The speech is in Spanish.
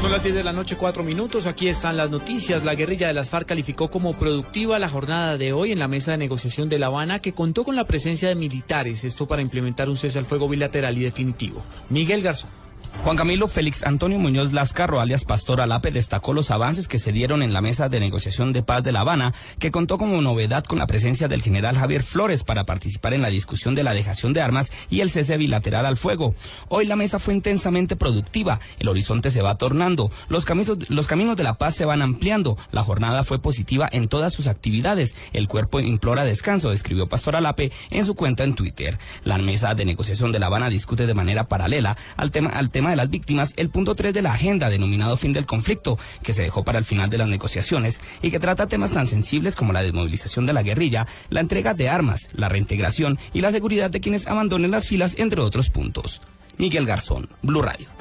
Son las 10 de la noche, 4 minutos. Aquí están las noticias. La guerrilla de las FARC calificó como productiva la jornada de hoy en la mesa de negociación de La Habana, que contó con la presencia de militares. Esto para implementar un cese al fuego bilateral y definitivo. Miguel Garzón. Juan Camilo Félix Antonio Muñoz Lascarro, alias Pastor Alape, destacó los avances que se dieron en la mesa de negociación de paz de La Habana, que contó como novedad con la presencia del general Javier Flores para participar en la discusión de la dejación de armas y el cese bilateral al fuego. Hoy la mesa fue intensamente productiva, el horizonte se va tornando, los caminos, de la paz se van ampliando, la jornada fue positiva en todas sus actividades, el cuerpo implora descanso, escribió Pastor Alape en su cuenta en Twitter. La mesa de negociación de La Habana discute de manera paralela al tema, al tema de las víctimas el punto 3 de la agenda denominado fin del conflicto, que se dejó para el final de las negociaciones y que trata temas tan sensibles como la desmovilización de la guerrilla, la entrega de armas, la reintegración y la seguridad de quienes abandonen las filas, entre otros puntos. Miguel Garzón, Blue Radio.